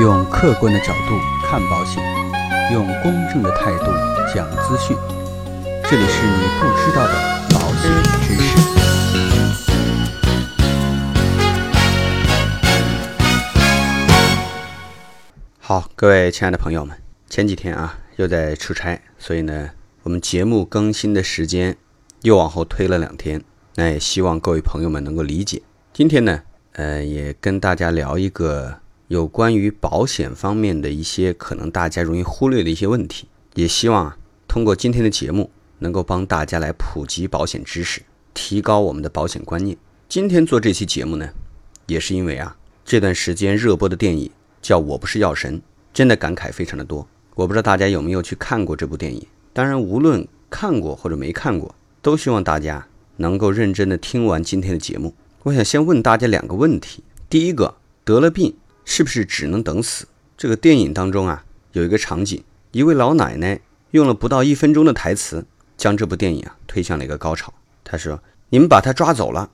用客观的角度看保险，用公正的态度讲资讯。这里是你不知道的保险知识。好，各位亲爱的朋友们，前几天啊又在出差，所以呢，我们节目更新的时间又往后推了两天。那也希望各位朋友们能够理解。今天呢，呃，也跟大家聊一个有关于保险方面的一些可能大家容易忽略的一些问题。也希望啊，通过今天的节目，能够帮大家来普及保险知识，提高我们的保险观念。今天做这期节目呢，也是因为啊，这段时间热播的电影叫《我不是药神》，真的感慨非常的多。我不知道大家有没有去看过这部电影。当然，无论看过或者没看过，都希望大家。能够认真的听完今天的节目，我想先问大家两个问题。第一个，得了病是不是只能等死？这个电影当中啊，有一个场景，一位老奶奶用了不到一分钟的台词，将这部电影啊推向了一个高潮。她说：“你们把他抓走了，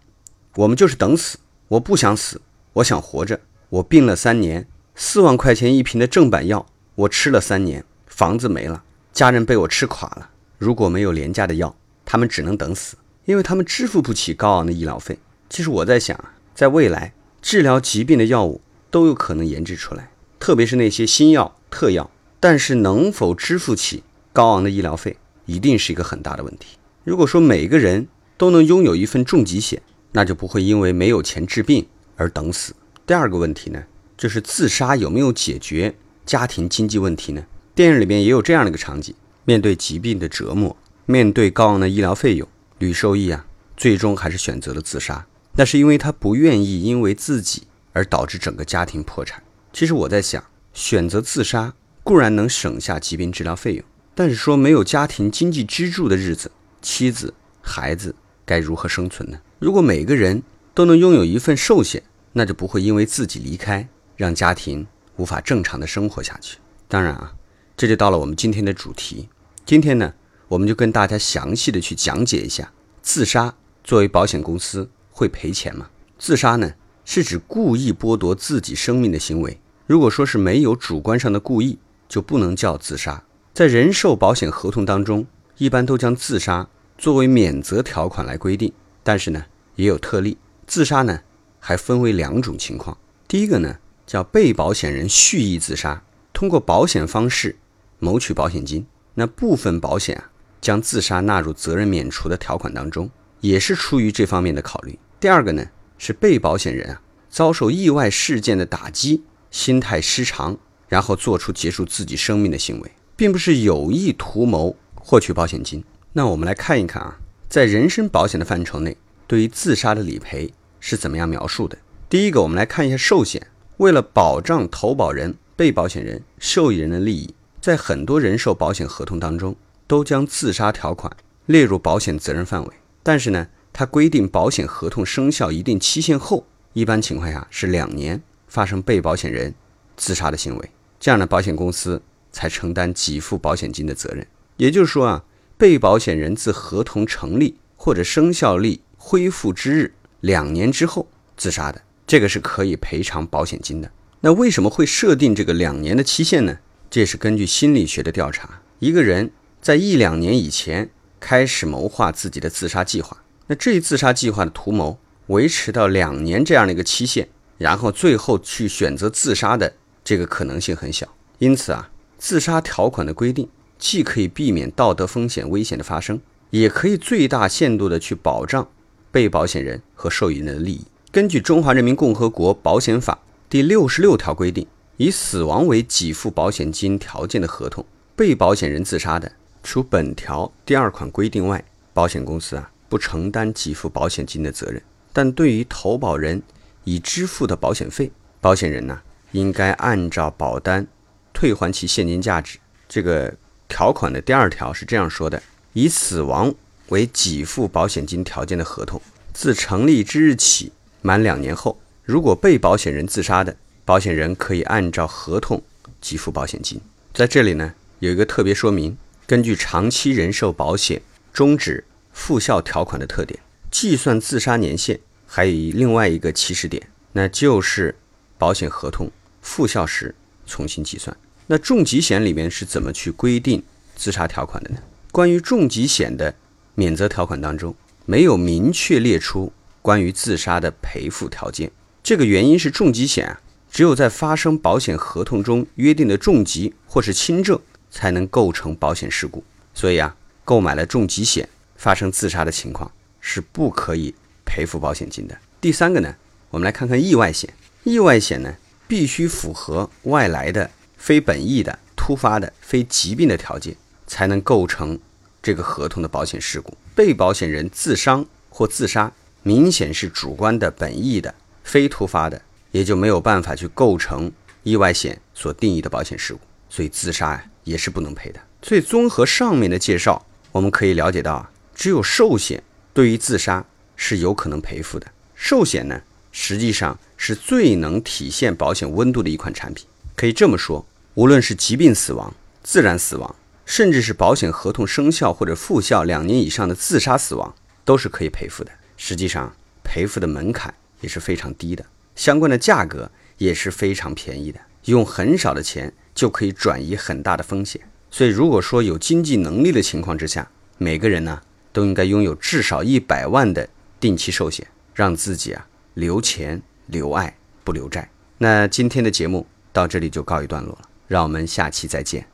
我们就是等死。我不想死，我想活着。我病了三年，四万块钱一瓶的正版药，我吃了三年，房子没了，家人被我吃垮了。如果没有廉价的药，他们只能等死。”因为他们支付不起高昂的医疗费。其实我在想，在未来治疗疾病的药物都有可能研制出来，特别是那些新药、特药。但是能否支付起高昂的医疗费，一定是一个很大的问题。如果说每个人都能拥有一份重疾险，那就不会因为没有钱治病而等死。第二个问题呢，就是自杀有没有解决家庭经济问题呢？电影里面也有这样的一个场景：面对疾病的折磨，面对高昂的医疗费用。吕受益啊，最终还是选择了自杀。那是因为他不愿意因为自己而导致整个家庭破产。其实我在想，选择自杀固然能省下疾病治疗费用，但是说没有家庭经济支柱的日子，妻子、孩子该如何生存呢？如果每个人都能拥有一份寿险，那就不会因为自己离开，让家庭无法正常的生活下去。当然啊，这就到了我们今天的主题。今天呢？我们就跟大家详细的去讲解一下，自杀作为保险公司会赔钱吗？自杀呢是指故意剥夺自己生命的行为。如果说是没有主观上的故意，就不能叫自杀。在人寿保险合同当中，一般都将自杀作为免责条款来规定。但是呢，也有特例。自杀呢还分为两种情况。第一个呢叫被保险人蓄意自杀，通过保险方式谋取保险金。那部分保险啊。将自杀纳入责任免除的条款当中，也是出于这方面的考虑。第二个呢，是被保险人啊遭受意外事件的打击，心态失常，然后做出结束自己生命的行为，并不是有意图谋获取保险金。那我们来看一看啊，在人身保险的范畴内，对于自杀的理赔是怎么样描述的？第一个，我们来看一下寿险，为了保障投保人、被保险人、受益人的利益，在很多人寿保险合同当中。都将自杀条款列入保险责任范围，但是呢，它规定保险合同生效一定期限后，一般情况下是两年，发生被保险人自杀的行为，这样的保险公司才承担给付保险金的责任。也就是说啊，被保险人自合同成立或者生效力恢复之日两年之后自杀的，这个是可以赔偿保险金的。那为什么会设定这个两年的期限呢？这是根据心理学的调查，一个人。在一两年以前开始谋划自己的自杀计划，那这一自杀计划的图谋维持到两年这样的一个期限，然后最后去选择自杀的这个可能性很小。因此啊，自杀条款的规定既可以避免道德风险危险的发生，也可以最大限度的去保障被保险人和受益人的利益。根据《中华人民共和国保险法》第六十六条规定，以死亡为给付保险金条件的合同，被保险人自杀的。除本条第二款规定外，保险公司啊不承担给付保险金的责任。但对于投保人已支付的保险费，保险人呢应该按照保单退还其现金价值。这个条款的第二条是这样说的：以死亡为给付保险金条件的合同，自成立之日起满两年后，如果被保险人自杀的，保险人可以按照合同给付保险金。在这里呢有一个特别说明。根据长期人寿保险终止复效条款的特点，计算自杀年限还有另外一个起始点，那就是保险合同复效时重新计算。那重疾险里面是怎么去规定自杀条款的呢？关于重疾险的免责条款当中，没有明确列出关于自杀的赔付条件。这个原因是重疾险啊，只有在发生保险合同中约定的重疾或是轻症，才能构成保险事故。所以啊，购买了重疾险，发生自杀的情况是不可以赔付保险金的。第三个呢，我们来看看意外险。意外险呢，必须符合外来的。非本意的、突发的、非疾病的条件，才能构成这个合同的保险事故。被保险人自伤或自杀，明显是主观的、本意的、非突发的，也就没有办法去构成意外险所定义的保险事故。所以自杀呀，也是不能赔的。所以综合上面的介绍，我们可以了解到啊，只有寿险对于自杀是有可能赔付的。寿险呢，实际上是最能体现保险温度的一款产品。可以这么说。无论是疾病死亡、自然死亡，甚至是保险合同生效或者复效两年以上的自杀死亡，都是可以赔付的。实际上，赔付的门槛也是非常低的，相关的价格也是非常便宜的，用很少的钱就可以转移很大的风险。所以，如果说有经济能力的情况之下，每个人呢都应该拥有至少一百万的定期寿险，让自己啊留钱留爱不留债。那今天的节目到这里就告一段落了。让我们下期再见。